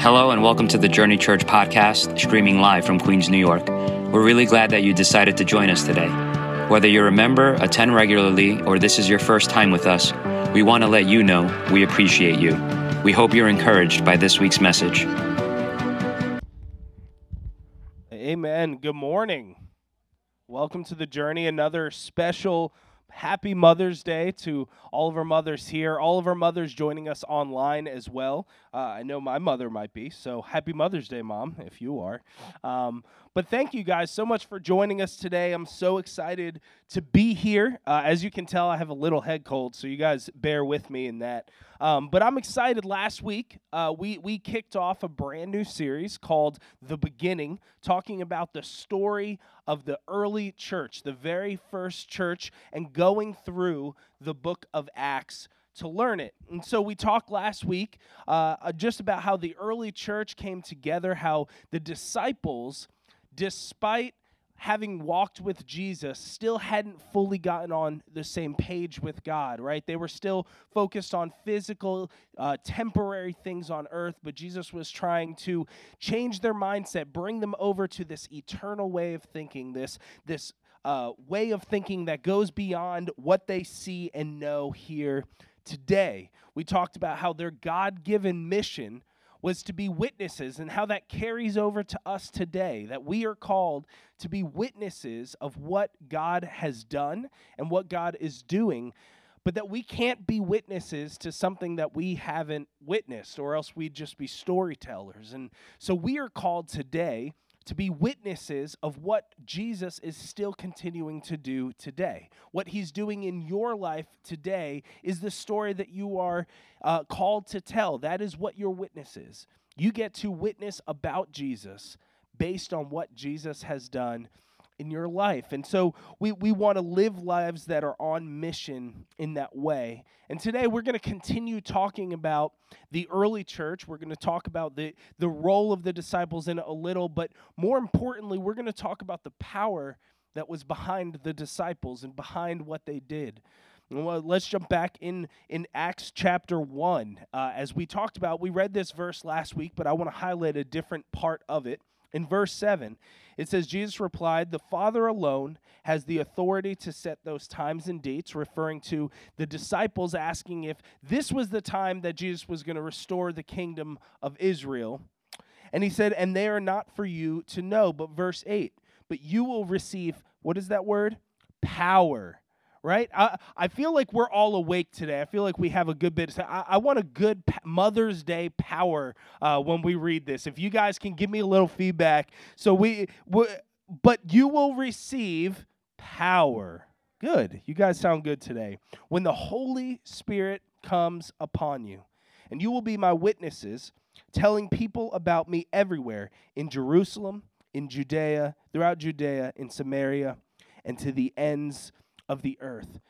Hello, and welcome to the Journey Church podcast, streaming live from Queens, New York. We're really glad that you decided to join us today. Whether you're a member, attend regularly, or this is your first time with us, we want to let you know we appreciate you. We hope you're encouraged by this week's message. Amen. Good morning. Welcome to the journey. Another special happy Mother's Day to all of our mothers here, all of our mothers joining us online as well. Uh, I know my mother might be, so happy Mother's Day, Mom, if you are. Um, but thank you guys so much for joining us today. I'm so excited to be here. Uh, as you can tell, I have a little head cold, so you guys bear with me in that. Um, but I'm excited. Last week, uh, we, we kicked off a brand new series called The Beginning, talking about the story of the early church, the very first church, and going through the book of Acts to learn it. And so we talked last week uh, uh just about how the early church came together, how the disciples, despite having walked with Jesus, still hadn't fully gotten on the same page with God, right? They were still focused on physical, uh, temporary things on earth, but Jesus was trying to change their mindset, bring them over to this eternal way of thinking, this, this uh, way of thinking that goes beyond what they see and know here today. We talked about how their God given mission was to be witnesses and how that carries over to us today that we are called to be witnesses of what God has done and what God is doing but that we can't be witnesses to something that we haven't witnessed or else we'd just be storytellers and so we are called today to be witnesses of what Jesus is still continuing to do today. What he's doing in your life today is the story that you are uh, called to tell. That is what your witness is. You get to witness about Jesus based on what Jesus has done in your life. And so we, we want to live lives that are on mission in that way. And today we're going to continue talking about the early church. We're going to talk about the, the role of the disciples in it a little, but more importantly, we're going to talk about the power that was behind the disciples and behind what they did. Well, let's jump back in in Acts chapter one. Uh, as we talked about, we read this verse last week, but I want to highlight a different part of it. In verse 7, it says, Jesus replied, The Father alone has the authority to set those times and dates, referring to the disciples asking if this was the time that Jesus was going to restore the kingdom of Israel. And he said, And they are not for you to know. But verse 8, but you will receive, what is that word? Power right? I, I feel like we're all awake today. I feel like we have a good bit. Of, I, I want a good Mother's Day power uh, when we read this. If you guys can give me a little feedback. So we, we but you will receive power. Good. You guys sound good today. When the Holy Spirit comes upon you, and you will be my witnesses, telling people about me everywhere in Jerusalem, in Judea, throughout Judea, in Samaria, and to the ends of the earth.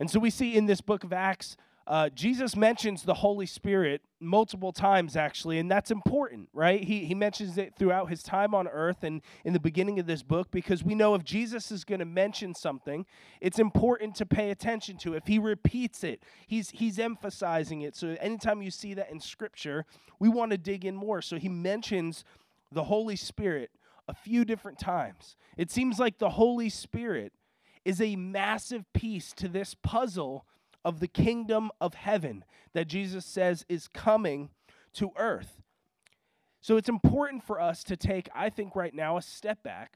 And so we see in this book of Acts, uh, Jesus mentions the Holy Spirit multiple times, actually, and that's important, right? He, he mentions it throughout his time on earth and in the beginning of this book because we know if Jesus is going to mention something, it's important to pay attention to. If he repeats it, he's, he's emphasizing it. So anytime you see that in Scripture, we want to dig in more. So he mentions the Holy Spirit a few different times. It seems like the Holy Spirit is a massive piece to this puzzle of the kingdom of heaven that Jesus says is coming to earth. So it's important for us to take, I think, right now, a step back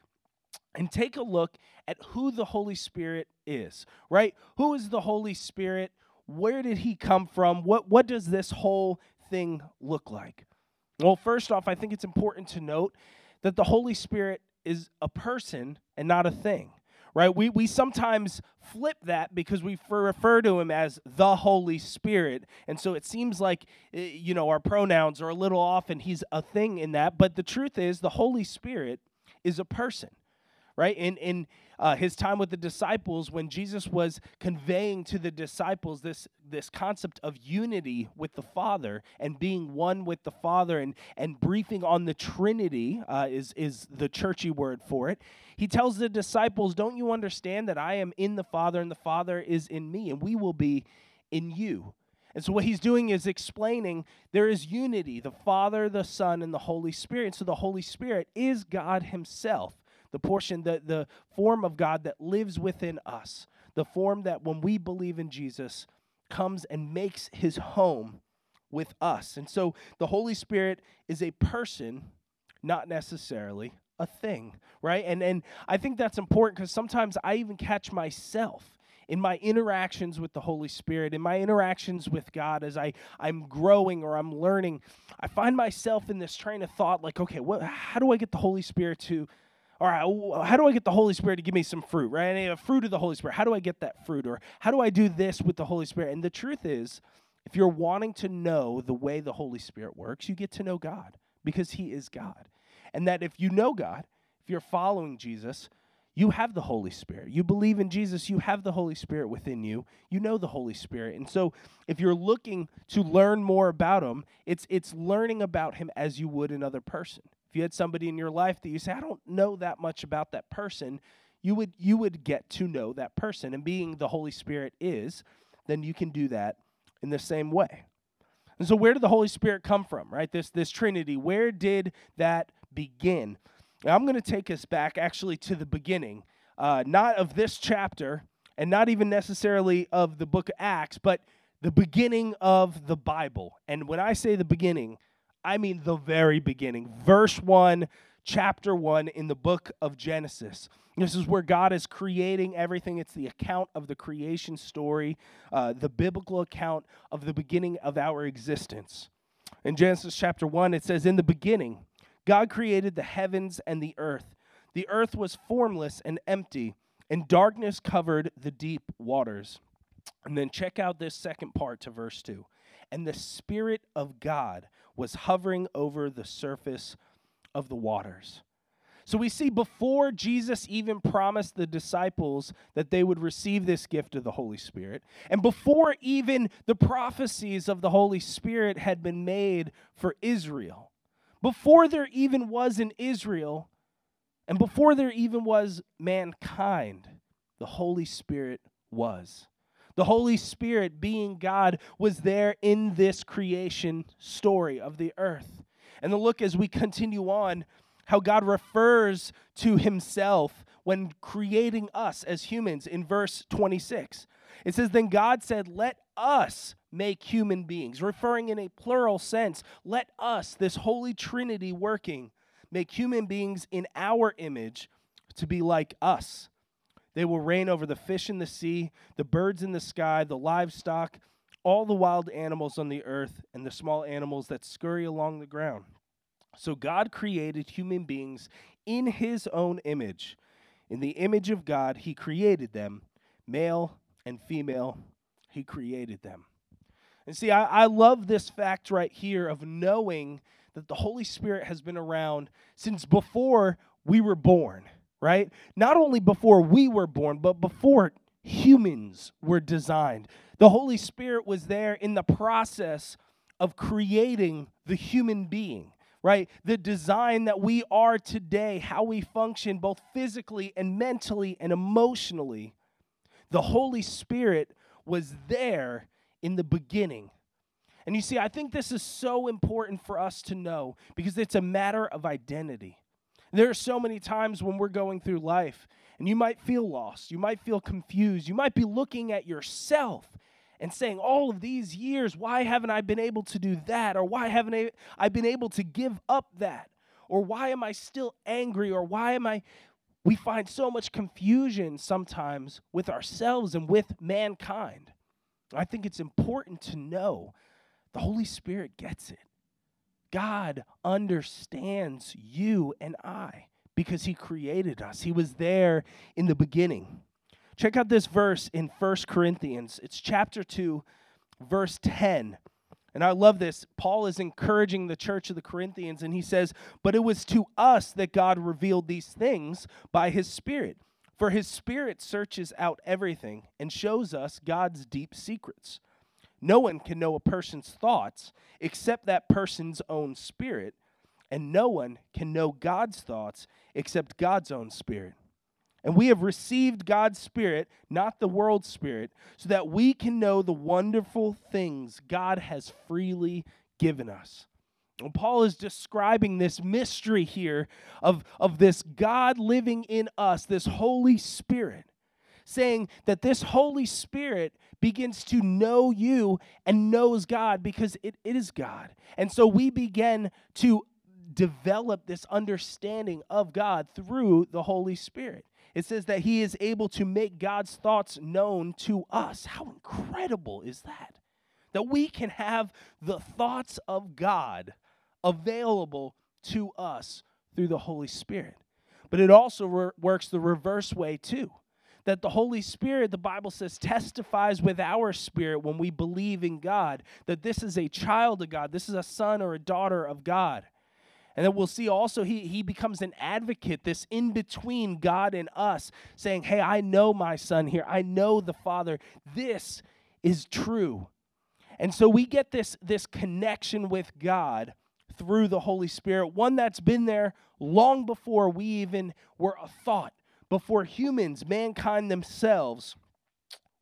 and take a look at who the Holy Spirit is, right? Who is the Holy Spirit? Where did he come from? What, what does this whole thing look like? Well, first off, I think it's important to note that the Holy Spirit is a person and not a thing right? We, we sometimes flip that because we refer to him as the Holy Spirit. And so it seems like, eh, you know, our pronouns are a little off and he's a thing in that. But the truth is, the Holy Spirit is a person right? And, in uh, his time with the disciples, when Jesus was conveying to the disciples this this concept of unity with the Father and being one with the Father, and and briefing on the Trinity uh, is is the churchy word for it. He tells the disciples, "Don't you understand that I am in the Father, and the Father is in me, and we will be in you." And so, what he's doing is explaining there is unity the Father, the Son, and the Holy Spirit. So, the Holy Spirit is God Himself, the portion, the, the form of God that lives within us, the form that when we believe in Jesus comes and makes His home with us. And so, the Holy Spirit is a person, not necessarily a thing, right? And, and I think that's important because sometimes I even catch myself in my interactions with the Holy Spirit, in my interactions with God as I, I'm growing or I'm learning, I find myself in this train of thought like, okay, what, how do I get the Holy Spirit to, all right, how do I get the Holy Spirit to give me some fruit, right? I need a fruit of the Holy Spirit. How do I get that fruit? Or how do I do this with the Holy Spirit? And the truth is, if you're wanting to know the way the Holy Spirit works, you get to know God because He is God. And that if you know God, if you're following Jesus, you have the Holy Spirit. You believe in Jesus, you have the Holy Spirit within you. You know the Holy Spirit. And so if you're looking to learn more about him, it's it's learning about him as you would another person. If you had somebody in your life that you say I don't know that much about that person, you would you would get to know that person. And being the Holy Spirit is, then you can do that in the same way. And so where did the Holy Spirit come from, right? This this Trinity, where did that begin? Now, I'm going to take us back actually to the beginning, uh, not of this chapter and not even necessarily of the book of Acts, but the beginning of the Bible. And when I say the beginning, I mean the very beginning. Verse 1, chapter 1 in the book of Genesis. This is where God is creating everything. It's the account of the creation story, uh, the biblical account of the beginning of our existence. In Genesis chapter 1, it says, In the beginning, God created the heavens and the earth. The earth was formless and empty, and darkness covered the deep waters. And then check out this second part to verse 2. And the Spirit of God was hovering over the surface of the waters. So we see before Jesus even promised the disciples that they would receive this gift of the Holy Spirit, and before even the prophecies of the Holy Spirit had been made for Israel, before there even was an Israel, and before there even was mankind, the Holy Spirit was. The Holy Spirit, being God, was there in this creation story of the earth. And the look as we continue on, how God refers to himself when creating us as humans in verse 26. It says, Then God said, Let us make human beings, referring in a plural sense. Let us, this holy trinity working, make human beings in our image to be like us. They will reign over the fish in the sea, the birds in the sky, the livestock, all the wild animals on the earth, and the small animals that scurry along the ground. So God created human beings in his own image. In the image of God, he created them, male and female, he created them. And see, I, I love this fact right here of knowing that the Holy Spirit has been around since before we were born, right? Not only before we were born, but before humans were designed. The Holy Spirit was there in the process of creating the human being, right? The design that we are today, how we function both physically and mentally and emotionally. The Holy Spirit was there in the beginning. And you see, I think this is so important for us to know because it's a matter of identity. There are so many times when we're going through life and you might feel lost, you might feel confused, you might be looking at yourself and saying, All of these years, why haven't I been able to do that? Or why haven't I been able to give up that? Or why am I still angry? Or why am I. We find so much confusion sometimes with ourselves and with mankind. I think it's important to know the Holy Spirit gets it. God understands you and I because he created us. He was there in the beginning. Check out this verse in First Corinthians. It's chapter 2, verse 10. And I love this. Paul is encouraging the church of the Corinthians, and he says, But it was to us that God revealed these things by his Spirit. For his Spirit searches out everything and shows us God's deep secrets. No one can know a person's thoughts except that person's own spirit, and no one can know God's thoughts except God's own spirit. And we have received God's Spirit, not the world's Spirit, so that we can know the wonderful things God has freely given us. And Paul is describing this mystery here of, of this God living in us, this Holy Spirit, saying that this Holy Spirit begins to know you and knows God because it, is God. And so we begin to develop this understanding of God through the Holy Spirit. It says that he is able to make God's thoughts known to us. How incredible is that? That we can have the thoughts of God available to us through the Holy Spirit. But it also re- works the reverse way too. That the Holy Spirit, the Bible says, testifies with our spirit when we believe in God that this is a child of God, this is a son or a daughter of God. And then we'll see also he, he becomes an advocate, this in between God and us, saying, Hey, I know my son here. I know the Father. This is true. And so we get this, this connection with God through the Holy Spirit, one that's been there long before we even were a thought, before humans, mankind themselves,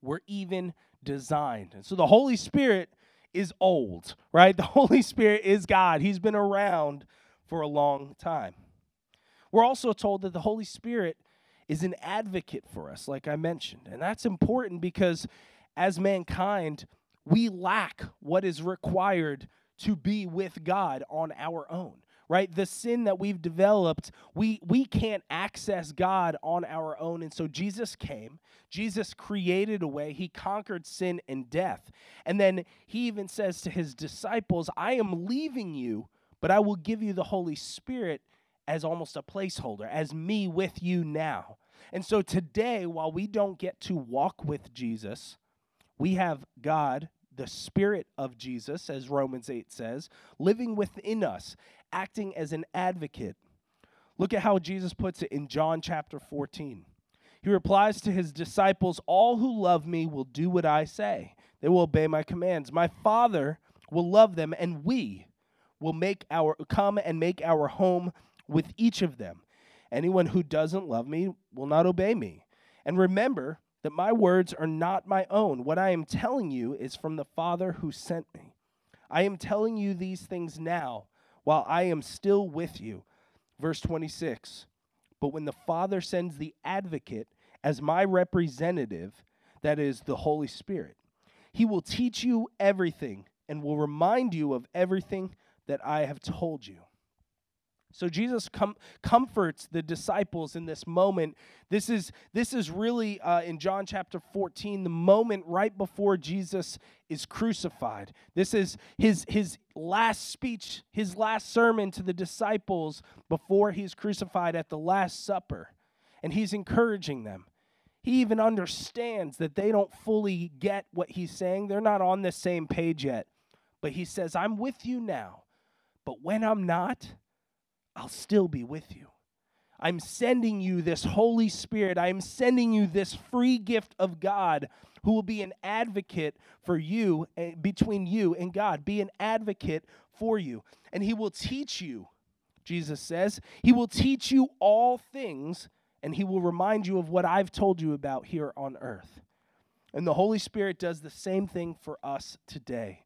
were even designed. And so the Holy Spirit is old, right? The Holy Spirit is God. He's been around for a long time. We're also told that the Holy Spirit is an advocate for us, like I mentioned. And that's important because as mankind, we lack what is required to be with God on our own right? The sin that we've developed we we can't access god on our own. And so jesus came. Jesus created a way. He conquered sin and death. And then he even says to his disciples i am leaving you but I will give you the Holy Spirit as almost a placeholder, as me with you now. And so today, while we don't get to walk with Jesus, we have God, the Spirit of Jesus, as Romans 8 says, living within us, acting as an advocate. Look at how Jesus puts it in John chapter 14. He replies to his disciples All who love me will do what I say, they will obey my commands. My Father will love them, and we, will make our come and make our home with each of them. Anyone who doesn't love me will not obey me. And remember that my words are not my own. What I am telling you is from the Father who sent me. I am telling you these things now while I am still with you. Verse 26. But when the Father sends the advocate as my representative, that is the Holy Spirit, he will teach you everything and will remind you of everything that I have told you. So Jesus com- comforts the disciples in this moment. This is this is really uh, in John chapter 14, the moment right before Jesus is crucified. This is his his last speech, his last sermon to the disciples before he's crucified at the Last Supper, and he's encouraging them. He even understands that they don't fully get what he's saying. They're not on the same page yet. But he says, "I'm with you now." But when I'm not, I'll still be with you. I'm sending you this Holy Spirit. I am sending you this free gift of God who will be an advocate for you, uh, between you and God, be an advocate for you. And he will teach you, Jesus says, he will teach you all things, and he will remind you of what I've told you about here on earth. And the Holy Spirit does the same thing for us today.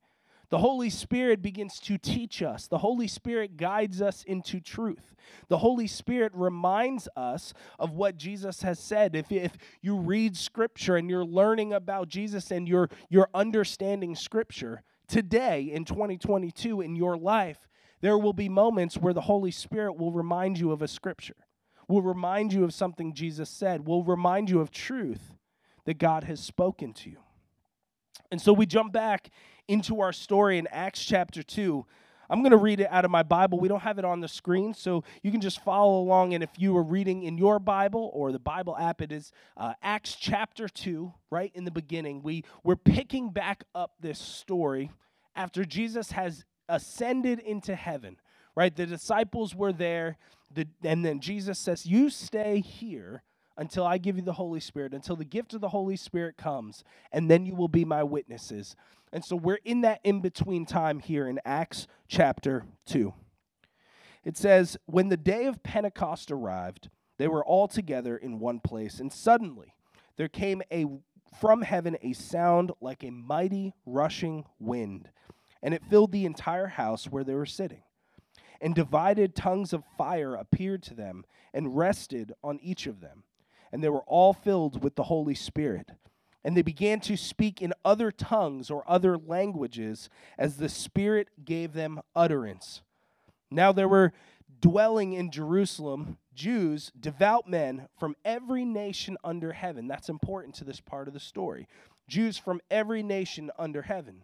The Holy Spirit begins to teach us. The Holy Spirit guides us into truth. The Holy Spirit reminds us of what Jesus has said. If, if you read Scripture and you're learning about Jesus and you're, you're understanding Scripture, today in 2022 in your life, there will be moments where the Holy Spirit will remind you of a Scripture, will remind you of something Jesus said, will remind you of truth that God has spoken to you. And so we jump back into our story in Acts chapter 2. I'm going to read it out of my Bible. We don't have it on the screen, so you can just follow along. And if you are reading in your Bible or the Bible app, it is uh, Acts chapter 2, right in the beginning. We, we're picking back up this story after Jesus has ascended into heaven, right? The disciples were there, the, and then Jesus says, You stay here until I give you the Holy Spirit, until the gift of the Holy Spirit comes, and then you will be my witnesses. And so we're in that in between time here in Acts chapter 2. It says, When the day of Pentecost arrived, they were all together in one place, and suddenly there came a from heaven a sound like a mighty rushing wind, and it filled the entire house where they were sitting. And divided tongues of fire appeared to them and rested on each of them. And they were all filled with the Holy Spirit. And they began to speak in other tongues or other languages as the Spirit gave them utterance. Now there were dwelling in Jerusalem Jews, devout men from every nation under heaven. That's important to this part of the story. Jews from every nation under heaven.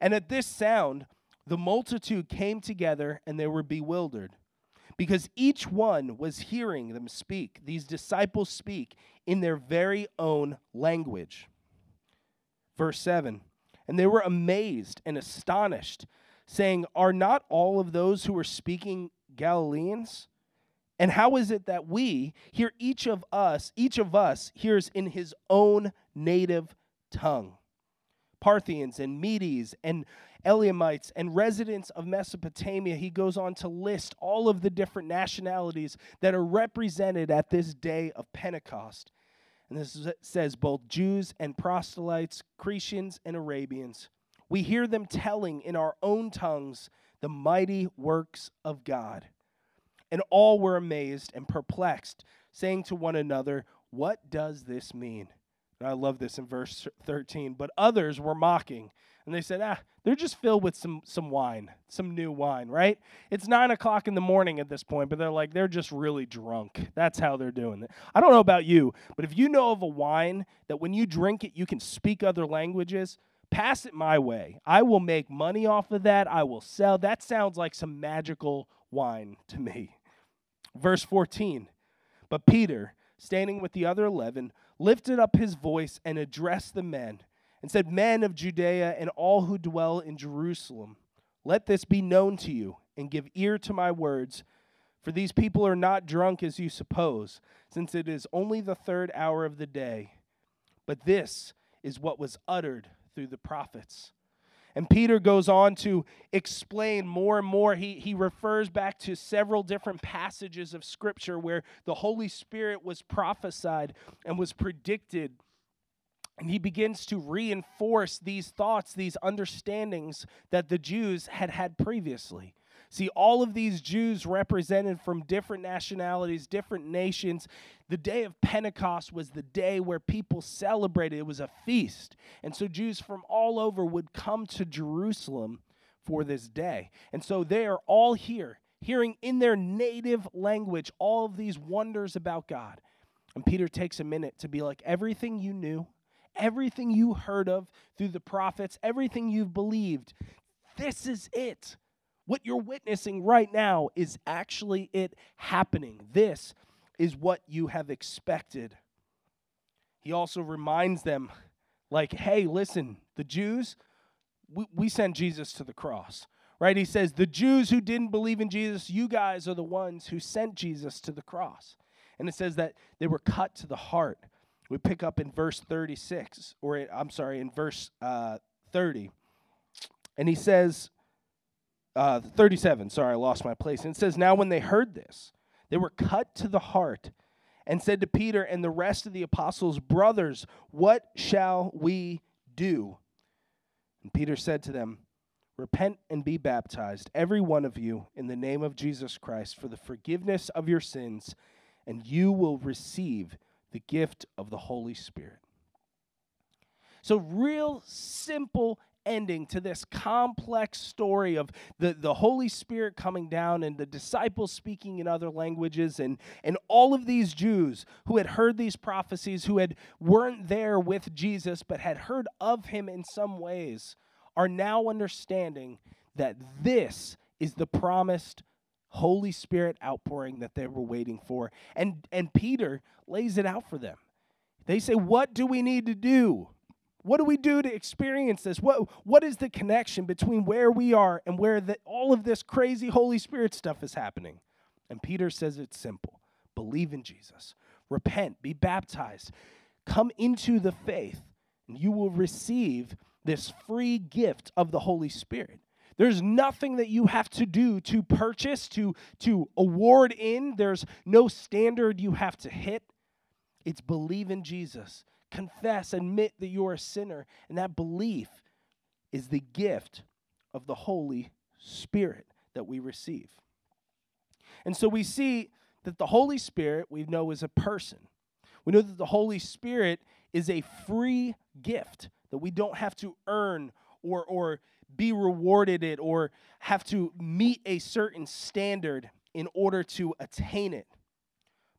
And at this sound, the multitude came together and they were bewildered because each one was hearing them speak, these disciples speak in their very own language. Verse 7 And they were amazed and astonished, saying, Are not all of those who are speaking Galileans? And how is it that we hear each of us, each of us hears in his own native tongue? Parthians and Medes and Elamites and residents of Mesopotamia. He goes on to list all of the different nationalities that are represented at this day of Pentecost. And this says both Jews and proselytes, Cretians and Arabians. We hear them telling in our own tongues the mighty works of God. And all were amazed and perplexed, saying to one another, What does this mean? And I love this in verse 13. But others were mocking, and they said, Ah, they're just filled with some, some wine, some new wine, right? It's nine o'clock in the morning at this point, but they're like, they're just really drunk. That's how they're doing it. I don't know about you, but if you know of a wine that when you drink it, you can speak other languages, pass it my way. I will make money off of that. I will sell. That sounds like some magical wine to me. Verse 14 But Peter, standing with the other eleven, lifted up his voice and addressed the men and said, Men of Judea and all who dwell in Jerusalem, let this be known to you and give ear to my words. For these people are not drunk as you suppose, since it is only the third hour of the day. But this is what was uttered through the prophets. And Peter goes on to explain more and more. He, he refers back to several different passages of Scripture where the Holy Spirit was prophesied and was predicted. And he begins to reinforce these thoughts, these understandings that the Jews had had previously. See, all of these Jews represented from different nationalities, different nations. The day of Pentecost was the day where people celebrated. It was a feast. And so Jews from all over would come to Jerusalem for this day. And so they are all here, hearing in their native language all of these wonders about God. And Peter takes a minute to be like, everything you knew, everything you heard of through the prophets, everything you've believed, this is it. What you're witnessing right now is actually it happening. This is what you have expected. He also reminds them, like, hey, listen, the Jews, we, we sent Jesus to the cross, right? He says, the Jews who didn't believe in Jesus, you guys are the ones who sent Jesus to the cross. And it says that they were cut to the heart. We pick up in verse 36, or I'm sorry, in verse uh, 30. And he says, uh, 37, sorry, I lost my place. And it says, Now when they heard this, they were cut to the heart and said to Peter and the rest of the apostles, Brothers, what shall we do? And Peter said to them, Repent and be baptized, every one of you, in the name of Jesus Christ, for the forgiveness of your sins, and you will receive the gift of the Holy Spirit. So, real simple ending to this complex story of the, the Holy Spirit coming down and the disciples speaking in other languages and, and all of these Jews who had heard these prophecies, who had weren't there with Jesus but had heard of him in some ways, are now understanding that this is the promised Holy Spirit outpouring that they were waiting for. And and Peter lays it out for them. They say, What do we need to do? What do we do to experience this? What, what is the connection between where we are and where the, all of this crazy Holy Spirit stuff is happening? And Peter says it's simple believe in Jesus, repent, be baptized, come into the faith, and you will receive this free gift of the Holy Spirit. There's nothing that you have to do to purchase, to, to award in. There's no standard you have to hit. It's believe in Jesus, confess, admit that you're a sinner, and that belief is the gift of the Holy Spirit that we receive. And so we see that the Holy Spirit we know is a person. We know that the Holy Spirit is a free gift that we don't have to earn or, or be rewarded it or have to meet a certain standard in order to attain it.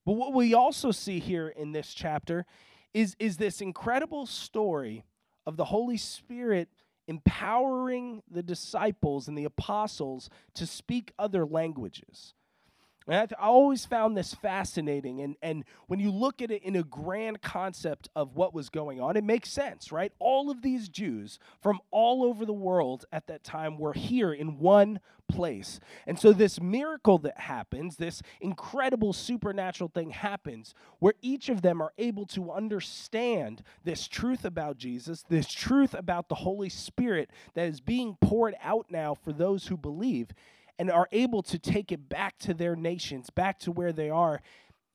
But what we also see here in this chapter is, is this incredible story of the Holy Spirit empowering the disciples and the apostles to speak other languages. And I, always found this fascinating. And, and when you look at it in a grand concept of what was going on, it makes sense, right? All of these Jews from all over the world at that time were here in one place. And so, this miracle that happens, this incredible supernatural thing happens, where each of them are able to understand this truth about Jesus, this truth about the Holy Spirit that is being poured out now for those who believe and are able to take it back to their nations, back to where they are.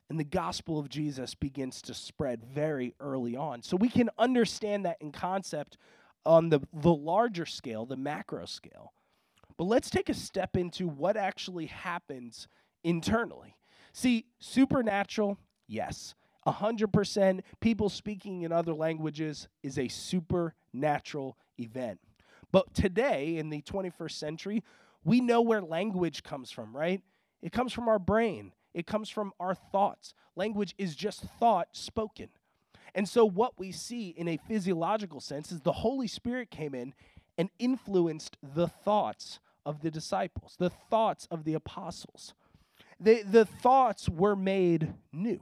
And the gospel of Jesus begins to spread very early on. So we can understand that in concept on the, the larger scale, the macro scale. But let's take a step into what actually happens internally. See, supernatural, yes. 100% people speaking in other languages is a supernatural event. But today, in the 21st century, we know where language comes from, right? It comes from our brain, it comes from our thoughts. Language is just thought spoken. And so, what we see in a physiological sense is the Holy Spirit came in and influenced the thoughts of the disciples, the thoughts of the apostles. The, the thoughts were made new.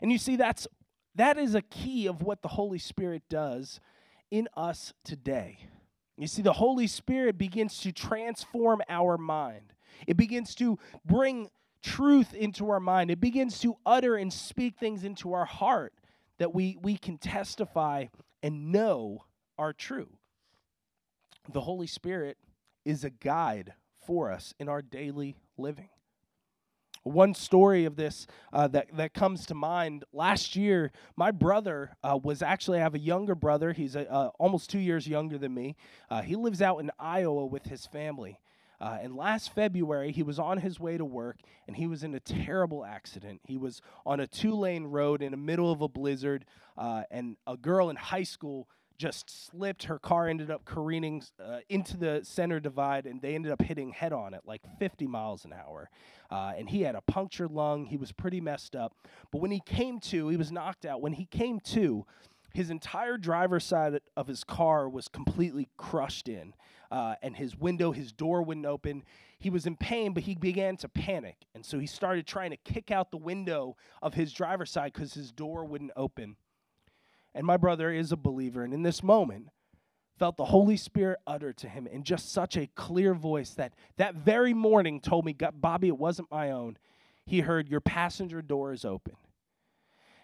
And you see, that's that is a key of what the Holy Spirit does in us today. You see, the Holy Spirit begins to transform our mind, it begins to bring truth into our mind, it begins to utter and speak things into our heart that we, we can testify and know are true. The Holy Spirit is a guide for us in our daily living. One story of this uh, that, that comes to mind last year, my brother uh, was actually, I have a younger brother. He's a, uh, almost two years younger than me. Uh, he lives out in Iowa with his family. Uh, and last February, he was on his way to work and he was in a terrible accident. He was on a two lane road in the middle of a blizzard, uh, and a girl in high school just slipped. Her car ended up careening uh, into the center divide, and they ended up hitting head on at like 50 miles an hour. Uh, and he had a punctured lung. He was pretty messed up. But when he came to, he was knocked out. When he came to, his entire driver's side of his car was completely crushed in, uh, and his window, his door wouldn't open. He was in pain, but he began to panic. And so he started trying to kick out the window of his driver's side because his door wouldn't open. And my brother is a believer. And in this moment, felt the Holy Spirit utter to him in just such a clear voice that that very morning told me, Bobby, it wasn't my own. He heard, Your passenger door is open.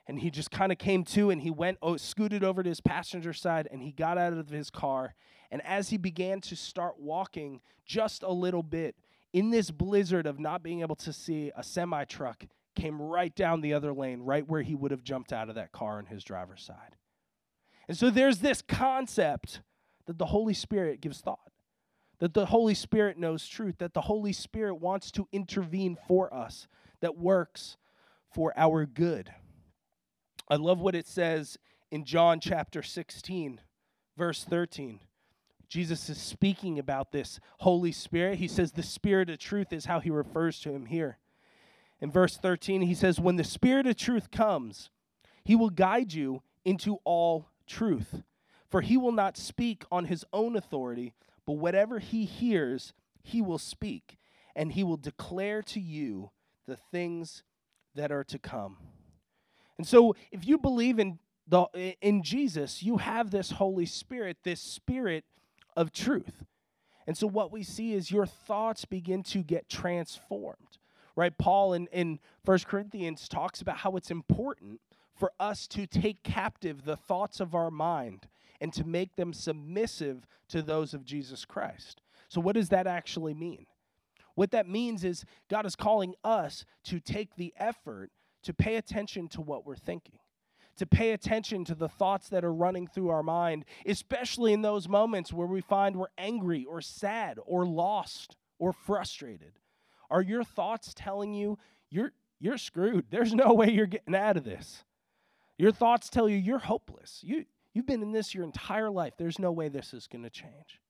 And he just kind of came to and he went, oh, scooted over to his passenger side and he got out of his car. And as he began to start walking just a little bit in this blizzard of not being able to see a semi truck, came right down the other lane, right where he would have jumped out of that car on his driver's side. And so there's this concept that the Holy Spirit gives thought, that the Holy Spirit knows truth, that the Holy Spirit wants to intervene for us, that works for our good. I love what it says in John chapter 16, verse 13. Jesus is speaking about this Holy Spirit. He says, The Spirit of truth is how he refers to him here. In verse 13, he says, When the Spirit of truth comes, he will guide you into all truth. For he will not speak on his own authority, but whatever he hears, he will speak, and he will declare to you the things that are to come. And so, if you believe in the in Jesus, you have this Holy Spirit, this spirit of truth. And so what we see is your thoughts begin to get transformed. Right? Paul in, in 1 Corinthians talks about how it's important for us to take captive the thoughts of our mind and to make them submissive to those of Jesus Christ. So, what does that actually mean? What that means is God is calling us to take the effort to pay attention to what we're thinking, to pay attention to the thoughts that are running through our mind, especially in those moments where we find we're angry or sad or lost or frustrated. Are your thoughts telling you you're you're screwed? There's no way you're getting out of this. Your thoughts tell you you're hopeless. You you've been in this your entire life. There's no way this is going to change.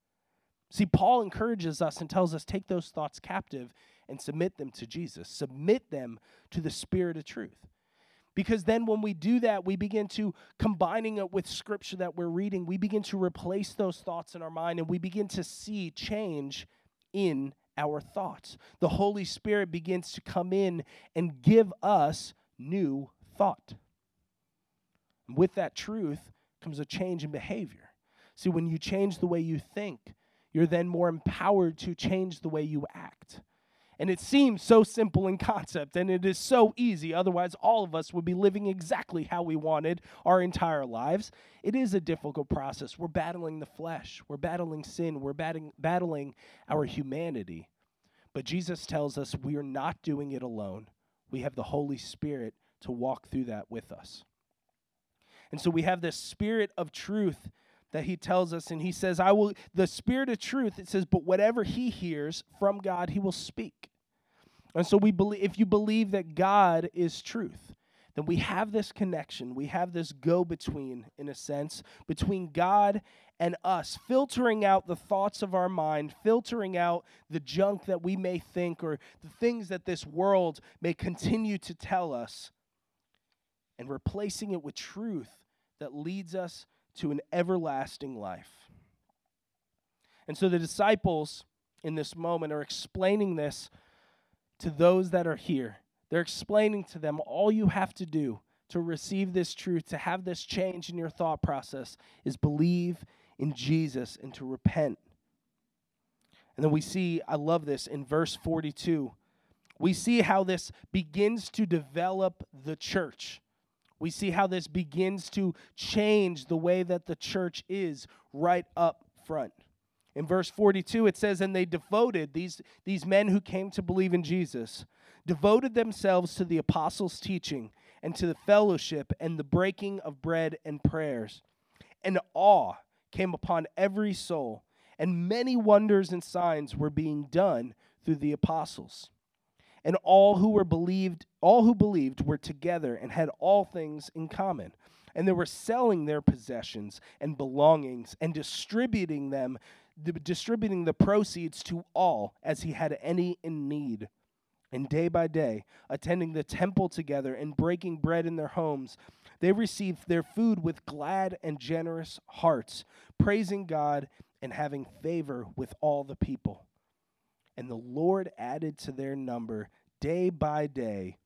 See, Paul encourages us and tells us take those thoughts captive and submit them to Jesus. Submit them to the spirit of truth. Because then when we do that, we begin to combining it with scripture that we're reading, we begin to replace those thoughts in our mind and we begin to see change in our thoughts. The Holy Spirit begins to come in and give us new thought. And with that truth comes a change in behavior. See, when you change the way you think, you're then more empowered to change the way you act. And it seems so simple in concept, and it is so easy. Otherwise, all of us would be living exactly how we wanted our entire lives. It is a difficult process. We're battling the flesh, we're battling sin, we're battling, battling our humanity. But Jesus tells us we are not doing it alone. We have the Holy Spirit to walk through that with us. And so we have this spirit of truth that he tells us and he says i will the spirit of truth it says but whatever he hears from god he will speak. And so we believe if you believe that god is truth then we have this connection we have this go between in a sense between god and us filtering out the thoughts of our mind filtering out the junk that we may think or the things that this world may continue to tell us and replacing it with truth that leads us to an everlasting life. And so the disciples in this moment are explaining this to those that are here. They're explaining to them all you have to do to receive this truth, to have this change in your thought process, is believe in Jesus and to repent. And then we see, I love this, in verse 42, we see how this begins to develop the church. We see how this begins to change the way that the church is right up front. In verse 42, it says, And they devoted, these, these men who came to believe in Jesus, devoted themselves to the apostles' teaching and to the fellowship and the breaking of bread and prayers. And awe came upon every soul, and many wonders and signs were being done through the apostles and all who were believed all who believed were together and had all things in common. And they were selling their possessions and belongings and distributing them distributing the proceeds to all as he had any in need. And day by day attending the temple together and breaking bread in their homes they received their food with glad and generous hearts praising god and having favor with all the people and the Lord added to their number day by day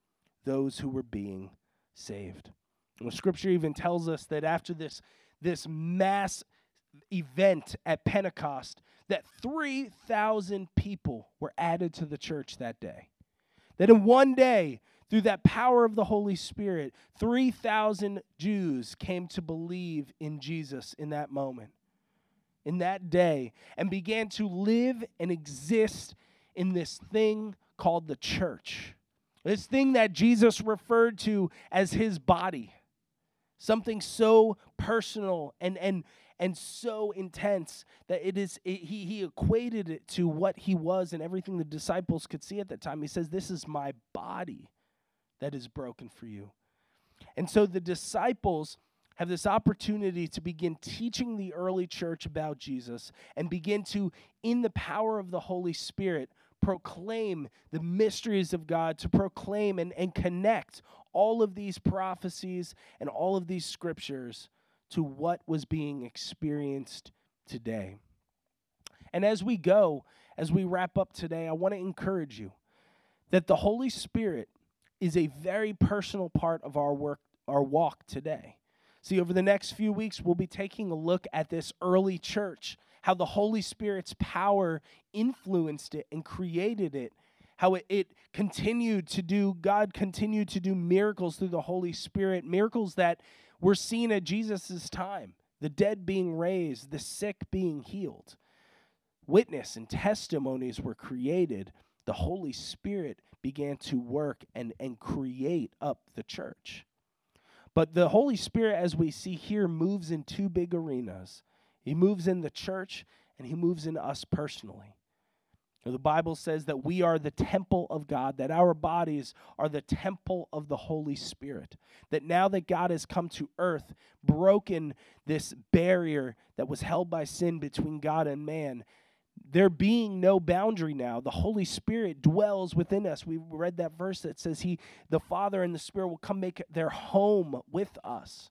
those who were being saved. And the scripture even tells us that after this, this mass event at Pentecost, that 3,000 people were added to the church that day. That in one day, through that power of the Holy Spirit, 3,000 Jews came to believe in Jesus in that moment in that day and began to live and exist in this thing called the church. This thing that Jesus referred to as his body. Something so personal and and and so intense that it is it, he he equated it to what he was and everything the disciples could see at that time. He says this is my body that is broken for you. And so the disciples have this opportunity to begin teaching the early church about Jesus and begin to, in the power of the Holy Spirit, proclaim the mysteries of God, to proclaim and, and connect all of these prophecies and all of these scriptures to what was being experienced today. And as we go, as we wrap up today, I want to encourage you that the Holy Spirit is a very personal part of our work, our walk today. See, over the next few weeks, we'll be taking a look at this early church, how the Holy Spirit's power influenced it and created it, how it, it continued to do, God continued to do miracles through the Holy Spirit, miracles that were seen at Jesus' time the dead being raised, the sick being healed. witness and testimonies were created, the Holy Spirit began to work and, and create up the church. But the Holy Spirit, as we see here, moves in two big arenas. He moves in the church and he moves in us personally. The Bible says that we are the temple of God, that our bodies are the temple of the Holy Spirit. That now that God has come to earth, broken this barrier that was held by sin between God and man, there being no boundary now the holy spirit dwells within us. We read that verse that says he the father and the spirit will come make their home with us.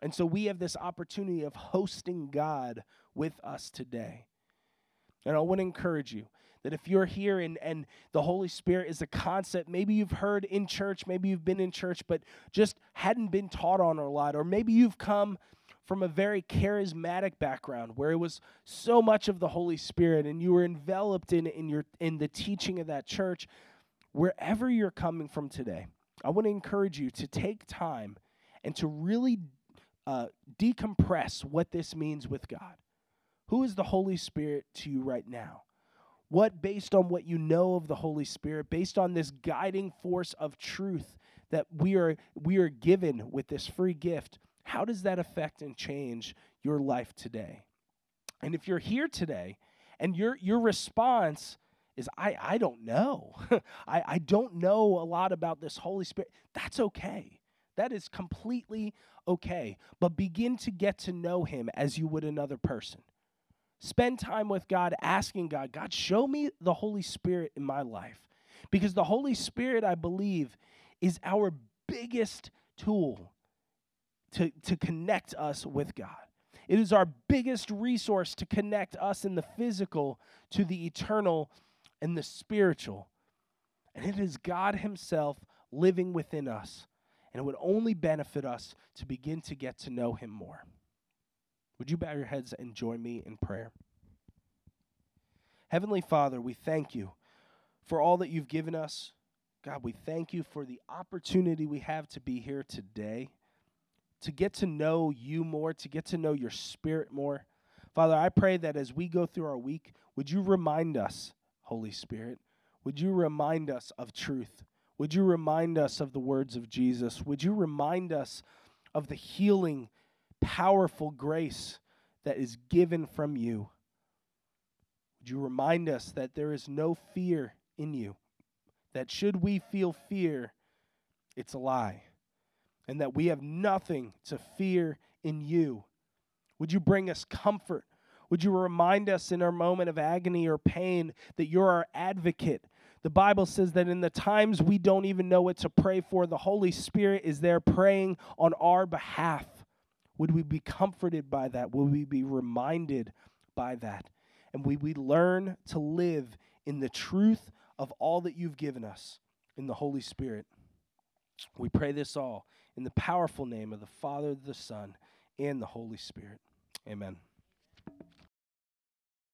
And so we have this opportunity of hosting god with us today. And i want to encourage you that if you're here and, and the holy spirit is a concept maybe you've heard in church maybe you've been in church but just hadn't been taught on a lot or maybe you've come from a very charismatic background where it was so much of the Holy Spirit and you were enveloped in, in, your, in the teaching of that church, wherever you're coming from today, I want to encourage you to take time and to really uh, decompress what this means with God. Who is the Holy Spirit to you right now? What, based on what you know of the Holy Spirit, based on this guiding force of truth that we are, we are given with this free gift, how does that affect and change your life today? And if you're here today and your, your response is, I, I don't know, I, I don't know a lot about this Holy Spirit, that's okay. That is completely okay. But begin to get to know Him as you would another person. Spend time with God, asking God, God, show me the Holy Spirit in my life. Because the Holy Spirit, I believe, is our biggest tool to, to connect us with God. It is our biggest resource to connect us in the physical to the eternal and the spiritual. And it is God Himself living within us. And it would only benefit us to begin to get to know Him more. Would you bow your heads and join me in prayer? Heavenly Father, we thank you for all that you've given us. God, we thank you for the opportunity we have to be here today to get to know you more, to get to know your spirit more. Father, I pray that as we go through our week, would you remind us, Holy Spirit, would you remind us of truth? Would you remind us of the words of Jesus? Would you remind us of the healing, powerful grace that is given from you? Would you remind us that there is no fear in you? That should we feel fear, it's a lie and that we have nothing to fear in you. Would you bring us comfort? Would you remind us in our moment of agony or pain that you're our advocate? The Bible says that in the times we don't even know what to pray for, the Holy Spirit is there praying on our behalf. Would we be comforted by that? Would we be reminded by that? And we we learn to live in the truth of all that you've given us in the Holy Spirit? We pray this all in the powerful name of the Father, the Son, and the Holy Spirit. Amen.